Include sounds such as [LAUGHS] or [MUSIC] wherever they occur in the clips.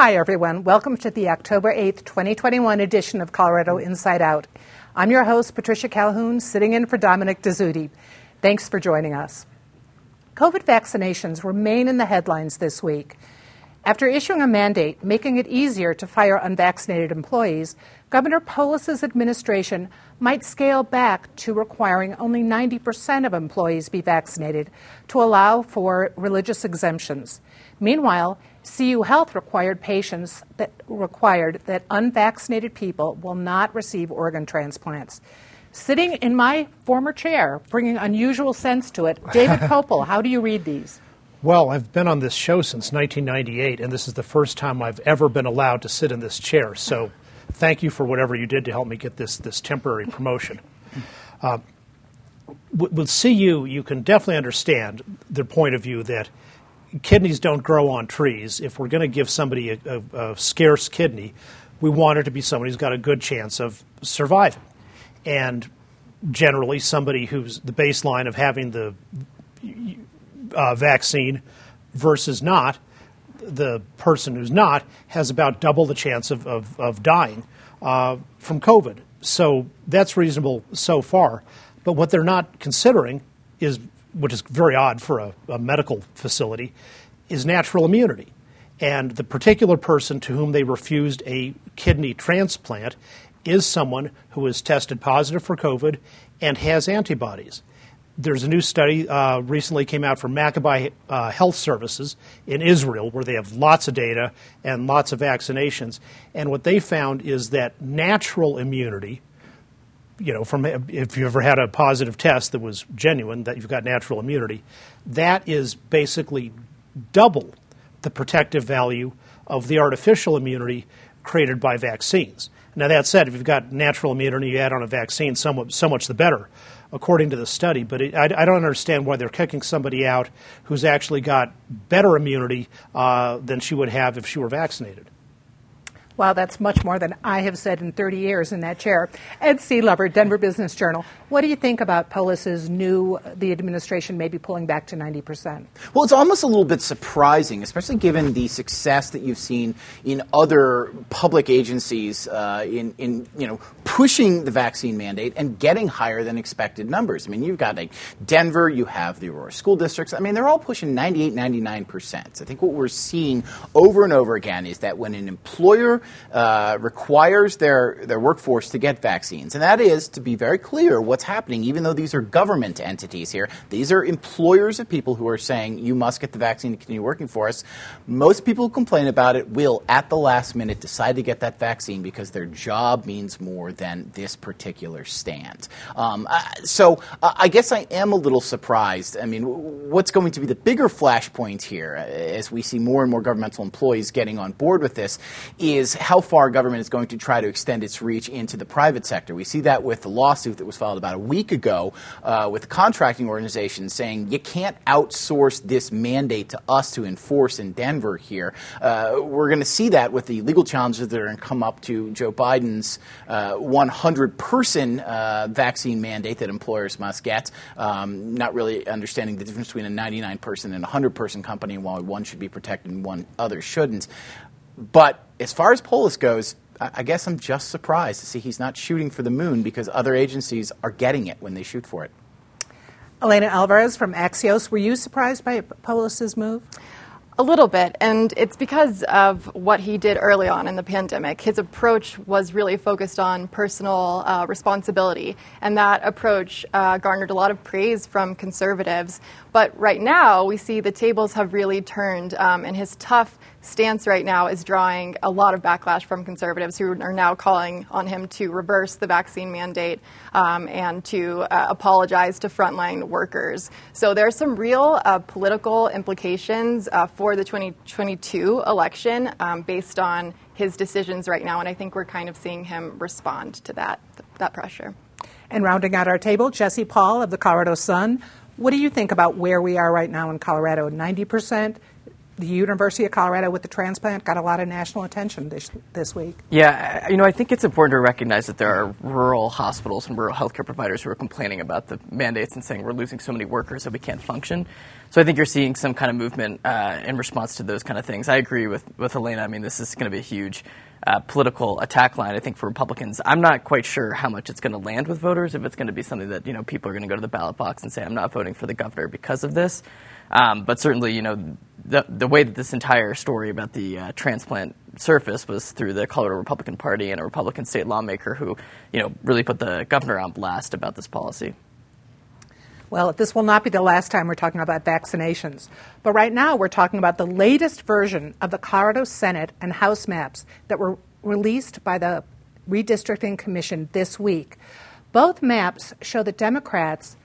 Hi, everyone. Welcome to the October 8th, 2021 edition of Colorado Inside Out. I'm your host, Patricia Calhoun, sitting in for Dominic Dezzutti. Thanks for joining us. COVID vaccinations remain in the headlines this week. After issuing a mandate making it easier to fire unvaccinated employees, Governor Polis's administration might scale back to requiring only 90% of employees be vaccinated to allow for religious exemptions. Meanwhile, CU Health required patients that required that unvaccinated people will not receive organ transplants. Sitting in my former chair, bringing unusual sense to it, David [LAUGHS] Kopel, how do you read these? Well, I've been on this show since 1998, and this is the first time I've ever been allowed to sit in this chair. So, thank you for whatever you did to help me get this this temporary promotion. Uh, with CU, you can definitely understand the point of view that kidneys don't grow on trees. If we're going to give somebody a, a, a, scarce kidney, we want it to be somebody who's got a good chance of surviving. And generally, somebody who's the baseline of having the uh, vaccine versus not, the person who's not has about double the chance of, of, of dying uh, from COVID. So that's reasonable so far. But what they're not considering is which is very odd for a, a medical facility, is natural immunity. And the particular person to whom they refused a kidney transplant is someone who is tested positive for COVID and has antibodies. There's a new study uh, recently came out from Maccabi uh, Health Services in Israel, where they have lots of data and lots of vaccinations. And what they found is that natural immunity, you know, from if you ever had a positive test that was genuine, that you've got natural immunity, that is basically double the protective value of the artificial immunity created by vaccines. Now, that said, if you've got natural immunity, you add on a vaccine, somewhat, so much the better, according to the study. But it, I, I, don't understand why they're kicking somebody out who's actually got better immunity uh, than she would have if she were vaccinated. Wow, that's much more than I have said in 30 years in that chair. Ed Sealover, Denver Business Journal. What do you think about Polis's new, the administration maybe pulling back to 90%? Well, it's almost a little bit surprising, especially given the success that you've seen in other public agencies uh, in, in, you know, pushing the vaccine mandate and getting higher than expected numbers. I mean, you've got like Denver, you have the Aurora school districts. I mean, they're all pushing 98, 99%. I think what we're seeing over and over again is that when an employer uh, requires their, their workforce to get vaccines. And that is, to be very clear, what's happening, even though these are government entities here, these are employers of people who are saying, you must get the vaccine to continue working for us. Most people who complain about it will, at the last minute, decide to get that vaccine because their job means more than this particular stand. Um, uh, so I guess I am a little surprised. I mean, what's going to be the bigger flashpoint here, uh, as we see more and more governmental employees getting on board with this, is how far government is going to try to extend its reach into the private sector. We see that with the lawsuit that was filed about a week ago uh, with the contracting organization saying you can't outsource this mandate to us to enforce in Denver here. Uh, we're going to see that with the legal challenges that are going to come up to Joe Biden's uh, 100 person uh, vaccine mandate that employers must get. Um, not really understanding the difference between a 99 person and a 100 person company and why one should be protected and one other shouldn't. But as far as Polis goes, I guess I'm just surprised to see he's not shooting for the moon because other agencies are getting it when they shoot for it. Elena Alvarez from Axios, were you surprised by Polis's move? A little bit, and it's because of what he did early on in the pandemic. His approach was really focused on personal uh, responsibility, and that approach uh, garnered a lot of praise from conservatives. But right now, we see the tables have really turned, um, and his tough stance right now is drawing a lot of backlash from conservatives who are now calling on him to reverse the vaccine mandate um, and to uh, apologize to frontline workers. So there are some real uh, political implications uh, for the 2022 election um, based on his decisions right now, and I think we're kind of seeing him respond to that that pressure. And rounding out our table, Jesse Paul of the Colorado Sun. What do you think about where we are right now in Colorado? 90%, the University of Colorado with the transplant got a lot of national attention this, this week. Yeah, you know, I think it's important to recognize that there are rural hospitals and rural healthcare providers who are complaining about the mandates and saying we're losing so many workers that we can't function. So I think you're seeing some kind of movement uh, in response to those kind of things. I agree with, with Elena. I mean, this is going to be a huge uh, political attack line, I think, for Republicans. I'm not quite sure how much it's going to land with voters, if it's going to be something that, you know, people are going to go to the ballot box and say, I'm not voting for the governor because of this. Um, but certainly, you know, the, the way that this entire story about the uh, transplant surfaced was through the Colorado Republican Party and a Republican state lawmaker who, you know, really put the governor on blast about this policy. Well, this will not be the last time we're talking about vaccinations. But right now, we're talking about the latest version of the Colorado Senate and House maps that were released by the Redistricting Commission this week. Both maps show that Democrats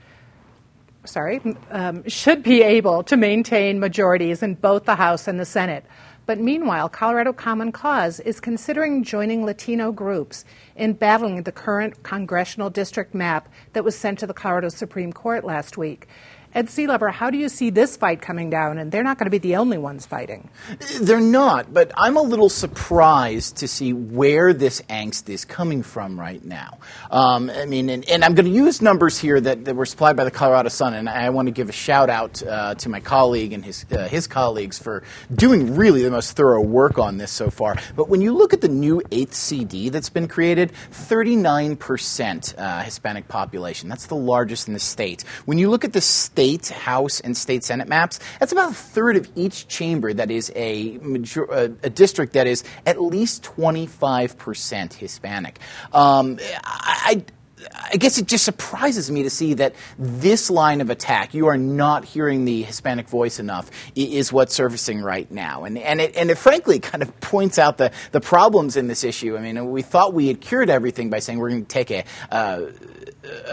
sorry, um, should be able to maintain majorities in both the House and the Senate. But meanwhile, Colorado Common Cause is considering joining Latino groups in battling the current congressional district map that was sent to the Colorado Supreme Court last week. Ed Sealover, how do you see this fight coming down? And they're not going to be the only ones fighting. They're not, but I'm a little surprised to see where this angst is coming from right now. Um, I mean, and, and I'm going to use numbers here that, that, were supplied by the Colorado Sun, and I want to give a shout out uh, to my colleague and his, uh, his colleagues for doing really the most thorough work on this so far. But when you look at the new 8th CD that's been created, 39% uh, Hispanic population. That's the largest in the state. When you look at the state, state House and state Senate maps, that's about a third of each chamber that is a, major, a, a district that is at least 25% Hispanic. Um, I, I guess it just surprises me to see that this line of attack, you are not hearing the Hispanic voice enough, is what's surfacing right now. And, and, it, and it frankly kind of points out the, the problems in this issue. I mean, we thought we had cured everything by saying we're going to take a, uh,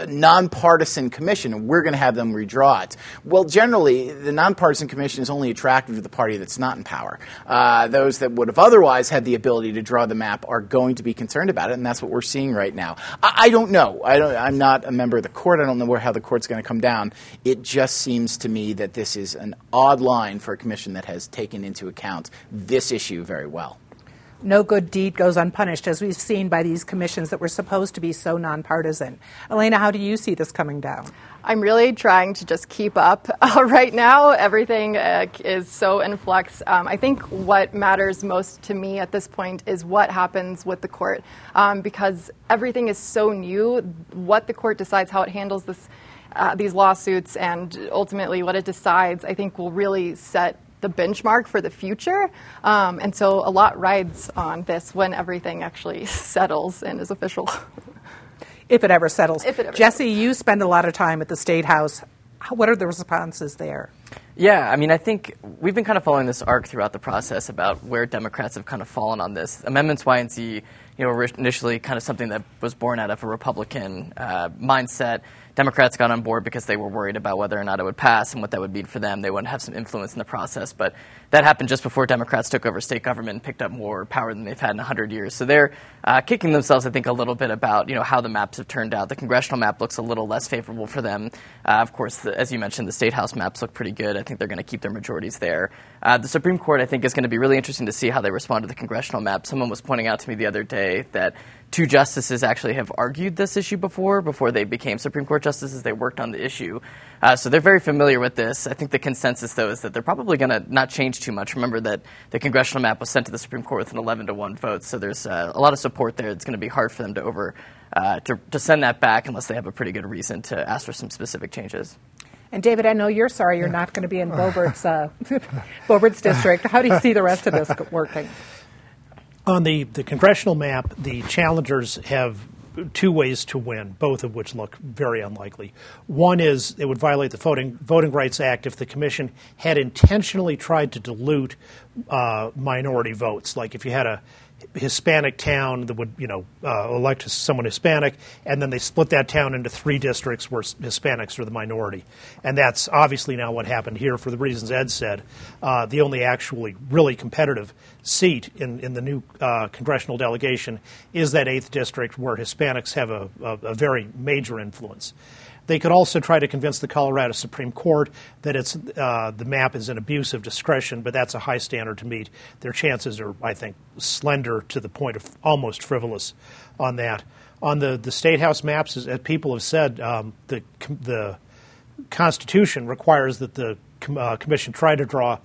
nonpartisan commission and we're going to have them redraw it. Well, generally, the nonpartisan commission is only attractive to the party that's not in power. Uh, those that would have otherwise had the ability to draw the map are going to be concerned about it, and that's what we're seeing right now. I, I don't know. I I'm not a member of the court. I don't know where, how the court's going to come down. It just seems to me that this is an odd line for a commission that has taken into account this issue very well no good deed goes unpunished, as we've seen by these commissions that were supposed to be so nonpartisan. Elena, how do you see this coming down? I'm really trying to just keep up [LAUGHS] uh, right now. Everything uh, is so in flux. Um, I think what matters most to me at this point is what happens with the court, um, because everything is so new. What the court decides, how it handles this, uh, these lawsuits, and ultimately what it decides, I think will really set the benchmark for the future. Um, and so a lot rides on this when everything actually [LAUGHS] settles and is official. if it ever settles. If it ever Jesse, settles. you spend a lot of time at the State House. What are the responses there? Yeah, I mean, I think we've been kind of following this arc throughout the process about where Democrats have kind of fallen on this. Amendments Y and Z, you know, were initially kind of something that was born out of a Republican uh, mindset Democrats got on board because they were worried about whether or not it would pass and what that would mean for them. They wouldn't have some influence in the process. But that happened just before Democrats took over state government and picked up more power than they've had in 100 years. So they're uh, kicking themselves, I think, a little bit about you know how the maps have turned out. The congressional map looks a little less favorable for them. Uh, of course, the, as you mentioned, the state house maps look pretty good. I think they're going to keep their majorities there. Uh, the Supreme Court, I think, is going to be really interesting to see how they respond to the congressional map. Someone was pointing out to me the other day that two justices actually have argued this issue before, before they became Supreme Court justices. They worked on the issue. Uh, so they're very familiar with this. I think the consensus, though, is that they're probably going to not change too much. Remember that the congressional map was sent to the Supreme Court with an 11 to 1 vote, so there's uh, a lot of support there. It's going to be hard for them to over uh, to, to send that back unless they have a pretty good reason to ask for some specific changes. And David, I know you're sorry you're not going to be in [LAUGHS] Bobert's, uh, [LAUGHS] Boebert's district. How do you see the rest of this working? On the, the congressional map, the challengers have two ways to win, both of which look very unlikely. One is it would violate the Voting, Voting Rights Act if the Commission had intentionally tried to dilute uh, minority votes. Like if you had a Hispanic town that would, you know, uh, elect someone Hispanic, and then they split that town into three districts where Hispanics are the minority. And that's obviously now what happened here for the reasons Ed said. Uh, the only actually really competitive seat in, in the new uh, congressional delegation is that 8th district where Hispanics have a, a, a very major influence. They could also try to convince the Colorado Supreme Court that it's, uh, the map is an abuse of discretion, but that's a high standard to meet. Their chances are, I think, slender to the point of almost frivolous on that. On the, the state house maps, as, people have said, um, the, the Constitution requires that the uh, commission try to draw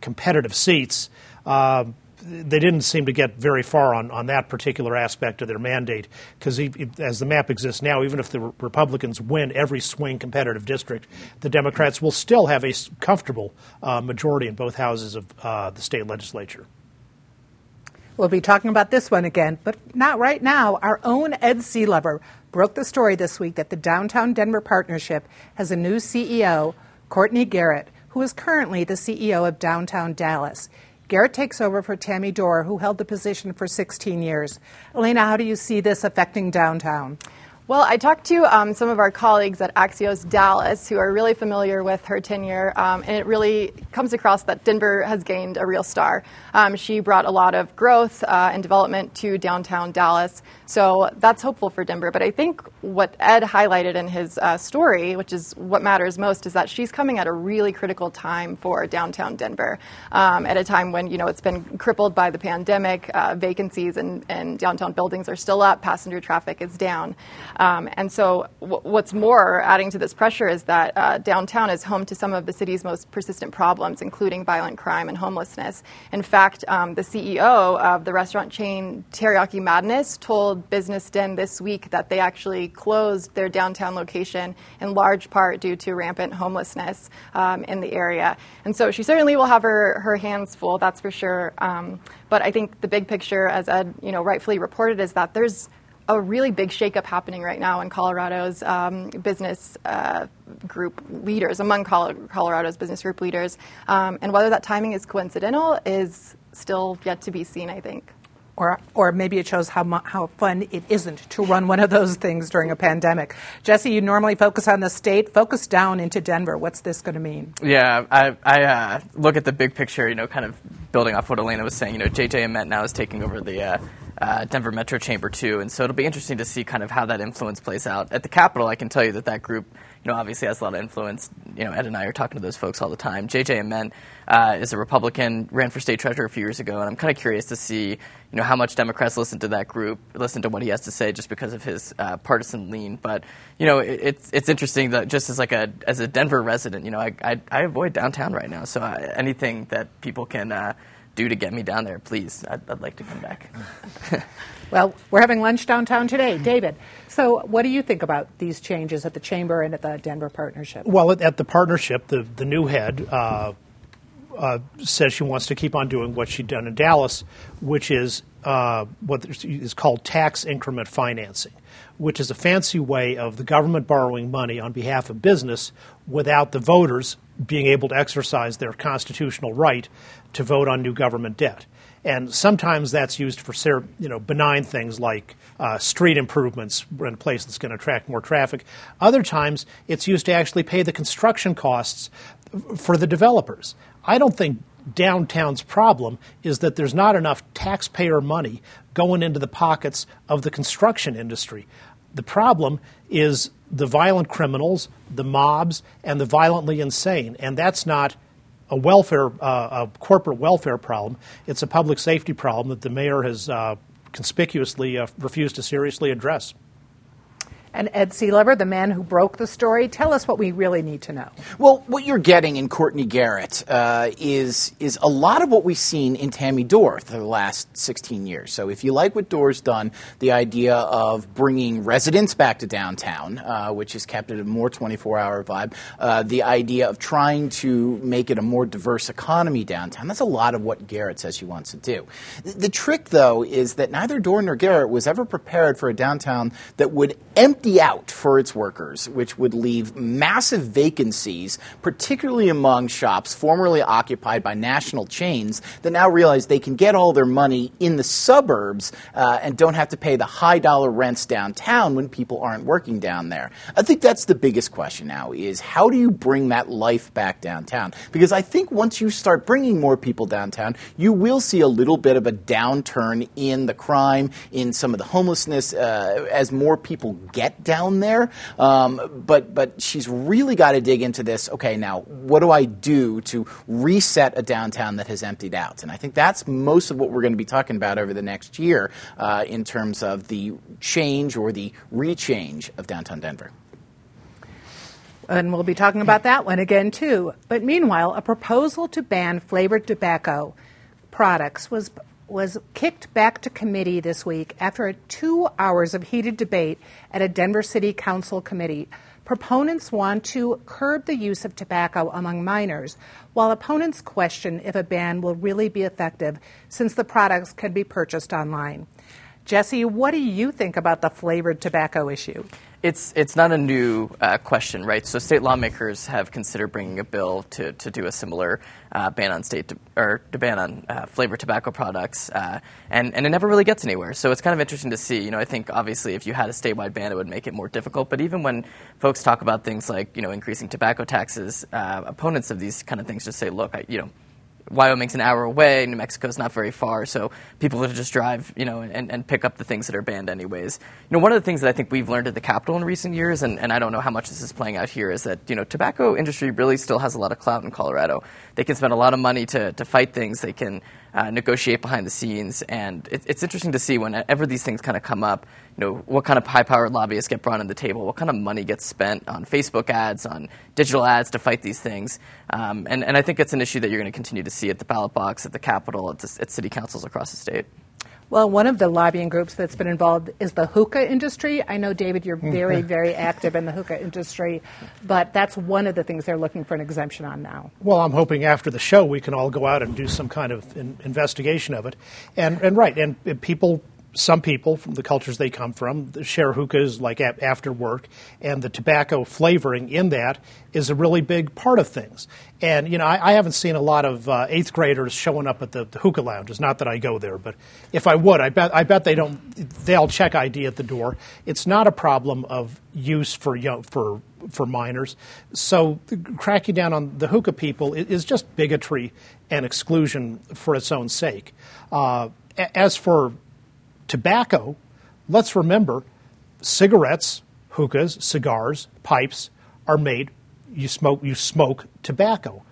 competitive seats. Uh, they didn't seem to get very far on, on that particular aspect of their mandate because as the map exists now, even if the Republicans win every swing competitive district, the Democrats will still have a comfortable uh, majority in both houses of uh, the state legislature. We'll be talking about this one again, but not right now. Our own Ed Sealover broke the story this week that the Downtown Denver Partnership has a new CEO, Kourtny Garrett, who is currently the CEO of Downtown Dallas. Garrett takes over for Tami Door, who held the position for 16 years. Elena, how do you see this affecting downtown? Well, I talked to um, some of our colleagues at Axios Dallas who are really familiar with her tenure, um, and it really comes across that Denver has gained a real star. Um, she brought a lot of growth uh, and development to downtown Dallas, so that's hopeful for Denver. But I think what Ed highlighted in his uh, story, which is what matters most, is that she's coming at a really critical time for downtown Denver, um, at a time when you know it's been crippled by the pandemic, uh, vacancies and, and downtown buildings are still up, passenger traffic is down. Um, and so, w- what's more, adding to this pressure is that uh, downtown is home to some of the city's most persistent problems, including violent crime and homelessness. In fact, um, the CEO of the restaurant chain Teriyaki Madness told BusinessDen this week that they actually closed their downtown location in large part due to rampant homelessness um, in the area. And so, she certainly will have her, her hands full, that's for sure. Um, but I think the big picture, as Ed you know, rightfully reported, is that there's a really big shakeup happening right now in Colorado's um, business uh, group leaders, among Colorado's business group leaders. Um, and whether that timing is coincidental is still yet to be seen, I think. Or, or maybe it shows how, mu- how fun it isn't to run one of those things during a pandemic. Jesse, you normally focus on the state. Focus down into Denver. What's this going to mean? Yeah, I, I uh, look at the big picture, you know, kind of building off what Elena was saying. You know, JJ Ament now is taking over the uh, uh, Denver Metro Chamber too, and so it'll be interesting to see kind of how that influence plays out. At the Capitol, I can tell you that that group, you know, obviously has a lot of influence. You know, Ed and I are talking to those folks all the time. JJ Ament uh, is a Republican, ran for state treasurer a few years ago, and I'm kind of curious to see, you know, how much Democrats listen to that group, listen to what he has to say, just because of his uh, partisan lean. But you know, it, it's it's interesting that just as like a as a Denver resident, you know, I I, I avoid downtown right now, so I, anything that people can uh, do to get me down there, please. I'd, I'd like to come back. [LAUGHS] well, we're having lunch downtown today. David, so what do you think about these changes at the Chamber and at the Denver Partnership? Well, at, at the partnership, the, the new head uh, uh, says she wants to keep on doing what she'd done in Dallas, which is uh, what is called tax increment financing, which is a fancy way of the government borrowing money on behalf of business without the voters being able to exercise their constitutional right to vote on new government debt. And sometimes that's used for you know, benign things like uh, street improvements in a place that's going to attract more traffic. Other times it's used to actually pay the construction costs for the developers. I don't think downtown's problem is that there's not enough taxpayer money going into the pockets of the construction industry. The problem is the violent criminals, the mobs, and the violently insane. And that's not a welfare, uh, a corporate welfare problem. It's a public safety problem that the mayor has uh, conspicuously uh, refused to seriously address. And Ed Sealover, the man who broke the story, tell us what we really need to know. Well, what you're getting in Kourtny Garrett uh, is is a lot of what we've seen in Tami Door for the last 16 years. So if you like what Door's done, the idea of bringing residents back to downtown, uh, which has kept it a more 24-hour vibe, uh, the idea of trying to make it a more diverse economy downtown, that's a lot of what Garrett says she wants to do. The, the trick, though, is that neither Door nor Garrett was ever prepared for a downtown that would empty empty out for its workers, which would leave massive vacancies, particularly among shops formerly occupied by national chains that now realize they can get all their money in the suburbs uh, and don't have to pay the high dollar rents downtown when people aren't working down there. I think that's the biggest question now is how do you bring that life back downtown? Because I think once you start bringing more people downtown, you will see a little bit of a downturn in the crime, in some of the homelessness, uh, as more people get down there. Um, but but she's really got to dig into this. Okay, now what do I do to reset a downtown that has emptied out? And I think that's most of what we're going to be talking about over the next year uh, in terms of the change or the rechange of downtown Denver. And we'll be talking about that one again, too. But meanwhile, a proposal to ban flavored tobacco products was, was kicked back to committee this week after two hours of heated debate at a Denver City Council committee. Proponents want to curb the use of tobacco among minors, while opponents question if a ban will really be effective since the products can be purchased online. Jesse, what do you think about the flavored tobacco issue? It's, it's not a new uh, question, right? So state lawmakers have considered bringing a bill to, to do a similar uh, ban on state or to ban on uh, flavored tobacco products, uh, and, and it never really gets anywhere. So it's kind of interesting to see. You know, I think obviously if you had a statewide ban, it would make it more difficult. But even when folks talk about things like you know increasing tobacco taxes, uh, opponents of these kind of things just say, look, I, you know Wyoming's an hour away, New Mexico's not very far, so people will just drive, you know, and, and pick up the things that are banned anyways. You know, one of the things that I think we've learned at the Capitol in recent years, and, and I don't know how much this is playing out here, is that, you know, tobacco industry really still has a lot of clout in Colorado. They can spend a lot of money to, to fight things. They can uh, negotiate behind the scenes. And it, it's interesting to see whenever these things kind of come up, you know, what kind of high-powered lobbyists get brought on the table, what kind of money gets spent on Facebook ads, on digital ads to fight these things. Um, and, and I think it's an issue that you're going to continue to see at the ballot box, at the Capitol, at, the, at city councils across the state. Well, one of the lobbying groups that's been involved is the hookah industry. I know, David, you're mm-hmm. very, very active in the hookah industry, but that's one of the things they're looking for an exemption on now. Well, I'm hoping after the show we can all go out and do some kind of in- investigation of it. And, and right, and, and people some people from the cultures they come from share hookahs like after work, and the tobacco flavoring in that is a really big part of things. And you know, I, I haven't seen a lot of uh, eighth graders showing up at the, the, hookah lounges. Not that I go there, but if I would, I bet I bet they don't. They'll check ID at the door. It's not a problem of use for young, for for minors. So cracking down on the hookah people is just bigotry and exclusion for its own sake. Uh, as for tobacco, let's remember cigarettes, hookahs, cigars, pipes are made you smoke you smoke tobacco.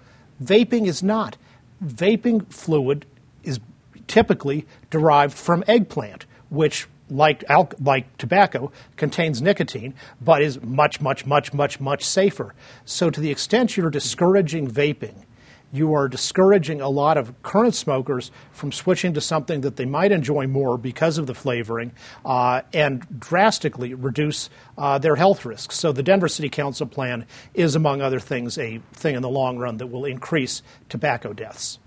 Vaping is not. Vaping fluid is typically derived from eggplant, which like al- like tobacco contains nicotine but is much much much much much safer. So to the extent you're discouraging vaping you are discouraging a lot of current smokers from switching to something that they might enjoy more because of the flavoring uh, and drastically reduce uh, their health risks. So, the Denver City Council plan is, among other things, a thing in the long run that will increase tobacco deaths.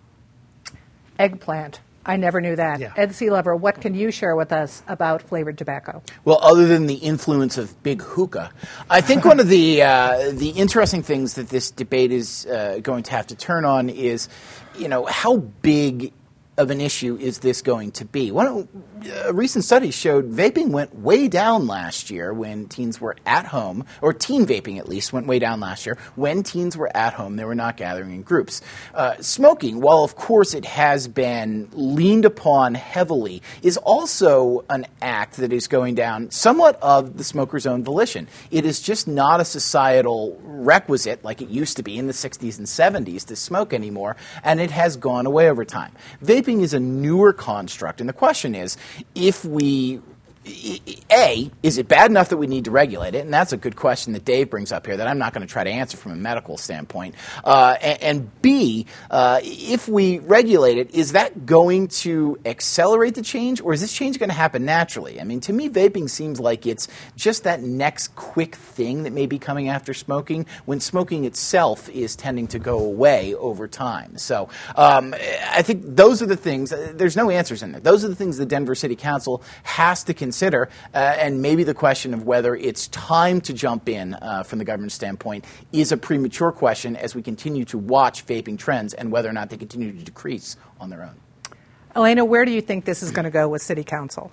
Eggplant. I never knew that. Yeah. Ed Sealover, what can you share with us about flavored tobacco? Well, other than the influence of big hookah, I think one of the uh, the interesting things that this debate is uh, going to have to turn on is, you know, how big of an issue is this going to be? One a recent study showed vaping went way down last year when teens were at home, or teen vaping at least went way down last year when teens were at home. They were not gathering in groups. Uh, smoking, while of course it has been leaned upon heavily, is also an act that is going down somewhat of the smoker's own volition. It is just not a societal requisite like it used to be in the 60s and 70s to smoke anymore, and it has gone away over time. Vaping is a newer construct, and the question is if we a, is it bad enough that we need to regulate it? And that's a good question that Dave brings up here that I'm not going to try to answer from a medical standpoint. Uh, and, and, B, uh, if we regulate it, is that going to accelerate the change or is this change going to happen naturally? I mean, to me, vaping seems like it's just that next quick thing that may be coming after smoking when smoking itself is tending to go away over time. So um, I think those are the things, uh, there's no answers in there. Those are the things the Denver City Council has to consider consider, uh, and maybe the question of whether it's time to jump in uh, from the government standpoint is a premature question as we continue to watch vaping trends and whether or not they continue to decrease on their own. Elena, where do you think this is going to go with City Council?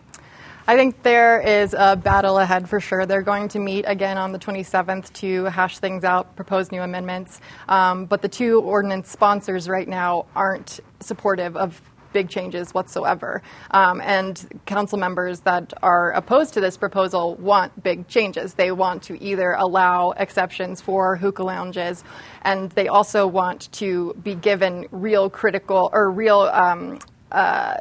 I think there is a battle ahead for sure. They're going to meet again on the 27th to hash things out, propose new amendments. Um, but the two ordinance sponsors right now aren't supportive of big changes whatsoever. Um, and council members that are opposed to this proposal want big changes. They want to either allow exceptions for hookah lounges, and they also want to be given real critical or real. Um, uh,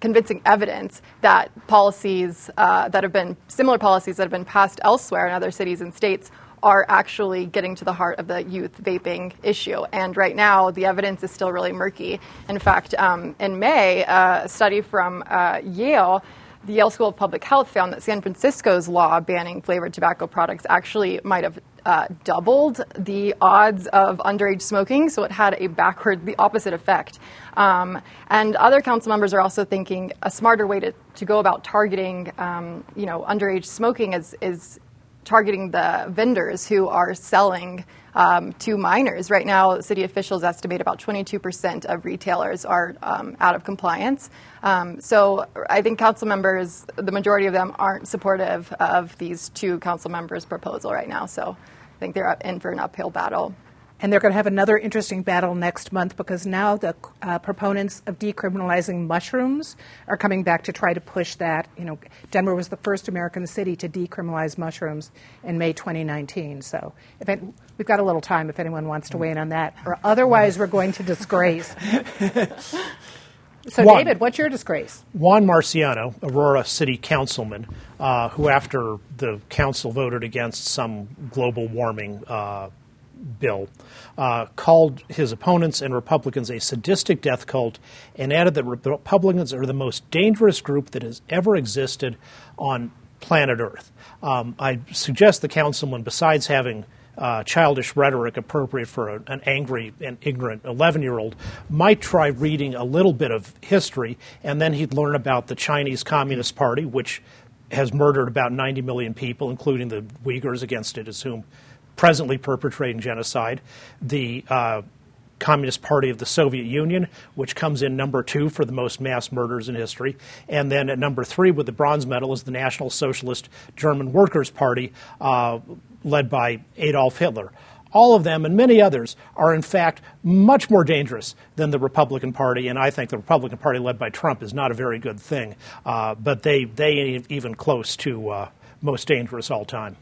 convincing evidence that policies uh, that have been similar policies that have been passed elsewhere in other cities and states are actually getting to the heart of the youth vaping issue. And right now, the evidence is still really murky. In fact, um, in May, a study from uh, Yale the Yale School of Public Health found that San Francisco's law banning flavored tobacco products actually might have uh, doubled the odds of underage smoking, so it had a backward, the opposite effect. Um, and other council members are also thinking a smarter way to, to go about targeting, um, you know, underage smoking is, is targeting the vendors who are selling um, to minors. Right now, city officials estimate about 22% of retailers are um, out of compliance. Um, so I think council members, the majority of them, aren't supportive of these two council members' proposal right now. So I think they're in for an uphill battle. And they're going to have another interesting battle next month because now the uh, proponents of decriminalizing mushrooms are coming back to try to push that. You know, Denver was the first American city to decriminalize mushrooms in May 2019. So if it, we've got a little time if anyone wants to weigh in on that. Or otherwise, we're going to disgrace. So, Juan, David, what's your disgrace? Juan Marciano, Aurora City Councilman, uh, who, after the council voted against some global warming uh, bill, uh, called his opponents and Republicans a sadistic death cult and added that Republicans are the most dangerous group that has ever existed on planet Earth. Um, I suggest the councilman, besides having uh, childish rhetoric appropriate for a, an angry and ignorant 11 year old might try reading a little bit of history, and then he'd learn about the Chinese Communist Party, which has murdered about 90 million people, including the Uyghurs against it, as whom presently perpetrating genocide, the uh, Communist Party of the Soviet Union, which comes in number two for the most mass murders in history. And then at number three, with the bronze medal, is the National Socialist German Workers' Party, uh, led by Adolf Hitler. All of them and many others are, in fact, much more dangerous than the Republican Party, and I think the Republican Party led by Trump is not a very good thing. Uh, but they, they ain't even close to uh, most dangerous all time.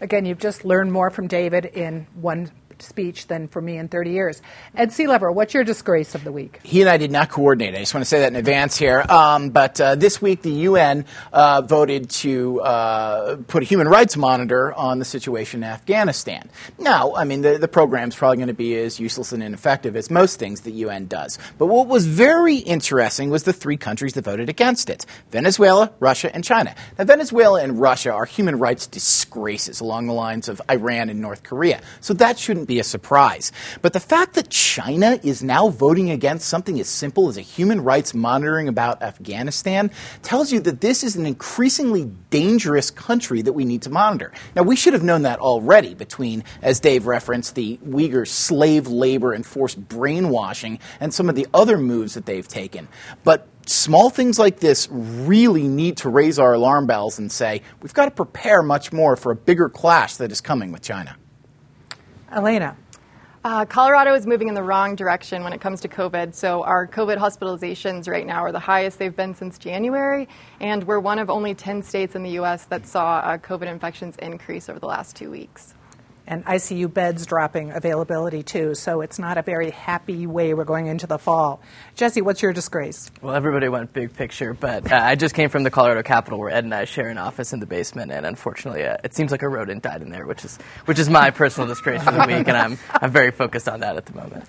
Again, you've just learned more from David in one speech than for me in 30 years. Ed Sealover, what's your disgrace of the week? He and I did not coordinate. I just want to say that in advance here. Um, but uh, this week, the UN uh, voted to uh, put a human rights monitor on the situation in Afghanistan. Now, I mean, the, the program's probably going to be as useless and ineffective as most things the UN does. But what was very interesting was the three countries that voted against it Venezuela, Russia, and China. Now, Venezuela and Russia are human rights disgraces along the lines of Iran and North Korea. So that shouldn't be a surprise. But the fact that China is now voting against something as simple as a human rights monitoring about Afghanistan tells you that this is an increasingly dangerous country that we need to monitor. Now, we should have known that already between, as Dave referenced, the Uyghur slave labor and forced brainwashing and some of the other moves that they've taken. But small things like this really need to raise our alarm bells and say we've got to prepare much more for a bigger clash that is coming with China. Elena. Uh, Colorado is moving in the wrong direction when it comes to COVID. So, our COVID hospitalizations right now are the highest they've been since January, and we're one of only 10 states in the U.S. that saw uh, COVID infections increase over the last two weeks and ICU beds dropping availability too. So it's not a very happy way we're going into the fall. Jesse, what's your disgrace? Well, everybody went big picture, but uh, I just came from the Colorado Capitol where Ed and I share an office in the basement, and unfortunately, uh, it seems like a rodent died in there, which is which is my personal disgrace for the [LAUGHS] week, and I'm I'm very focused on that at the moment.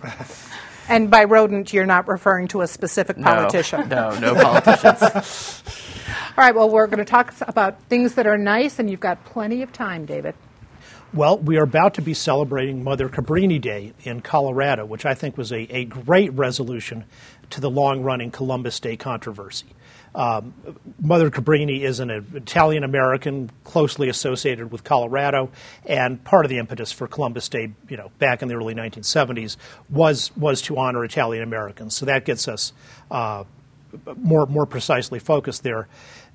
And by rodent, you're not referring to a specific politician. No, no, no politicians. [LAUGHS] All right, well, we're going to talk about things that are nice, and you've got plenty of time, David. Well, we are about to be celebrating Mother Cabrini Day in Colorado, which I think was a, a great resolution to the long running Columbus Day controversy. Um, Mother Cabrini is an Italian American closely associated with Colorado, and part of the impetus for Columbus Day, you know, back in the early 1970s, was was to honor Italian Americans. So that gets us uh, more more precisely focused there.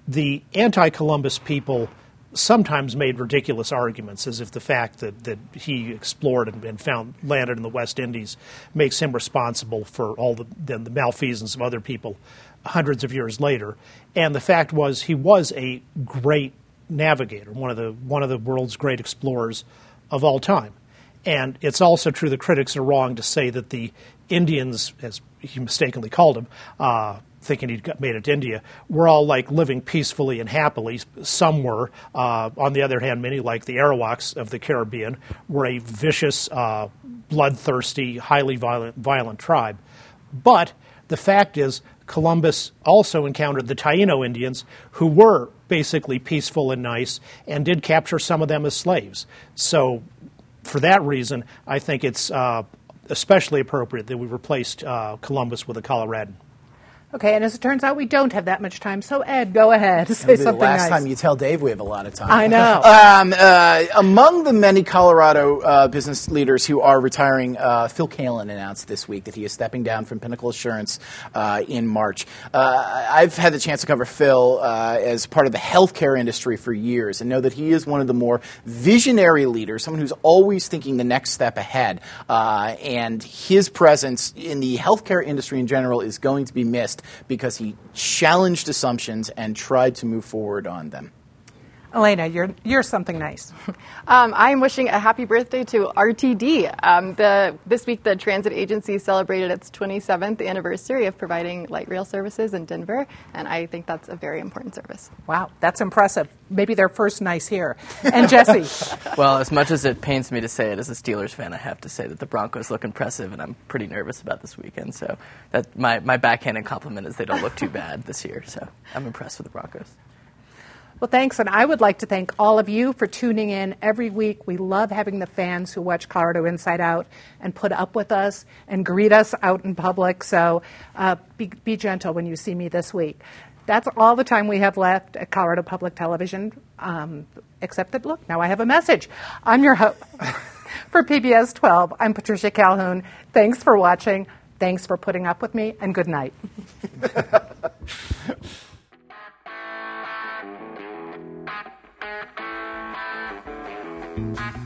The anti-Columbus people sometimes made ridiculous arguments, as if the fact that, that he explored and, and found landed in the West Indies makes him responsible for all the, the, the malfeasance of other people hundreds of years later. And the fact was, he was a great navigator, one of the one of the world's great explorers of all time. And it's also true the critics are wrong to say that the Indians, as he mistakenly called them, uh, thinking he'd got, made it to India, were all like living peacefully and happily. Some were. Uh, on the other hand, many, like the Arawaks of the Caribbean, were a vicious, uh, bloodthirsty, highly violent, violent tribe. But the fact is, Columbus also encountered the Taino Indians, who were basically peaceful and nice, and did capture some of them as slaves. So for that reason, I think it's uh, especially appropriate that we replaced uh, Columbus with a Coloradan. Okay, and as it turns out, we don't have that much time. So, Ed, go ahead. [LAUGHS] Say the something last nice. time you tell Dave we have a lot of time. I know. [LAUGHS] Um, uh, among the many Colorado uh, business leaders who are retiring, uh, Phil Kalin announced this week that he is stepping down from Pinnacol Assurance uh, in March. Uh, I've had the chance to cover Phil uh, as part of the healthcare industry for years and know that he is one of the more visionary leaders, someone who's always thinking the next step ahead. and his presence in the healthcare industry in general is going to be missed because he challenged assumptions and tried to move forward on them. Elena, you're, you're something nice. [LAUGHS] Um, I'm wishing a happy birthday to RTD. Um, the, this week, the transit agency celebrated its 27th anniversary of providing light rail services in Denver, and I think that's a very important service. Wow, that's impressive. Maybe their first nice here. And Jesse. [LAUGHS] well, as much as it pains me to say it as a Steelers fan, I have to say that the Broncos look impressive, and I'm pretty nervous about this weekend. So that my, my backhanded compliment is they don't look too bad this year. So I'm impressed with the Broncos. Well, thanks. And I would like to thank all of you for tuning in every week. We love having the fans who watch Colorado Inside Out and put up with us and greet us out in public. So uh, be, be gentle when you see me this week. That's all the time we have left at Colorado Public Television, um, except that, look, now I have a message. I'm your host [LAUGHS] for PBS 12. I'm Patricia Calhoun. Thanks for watching. Thanks for putting up with me, and good night. [LAUGHS] You.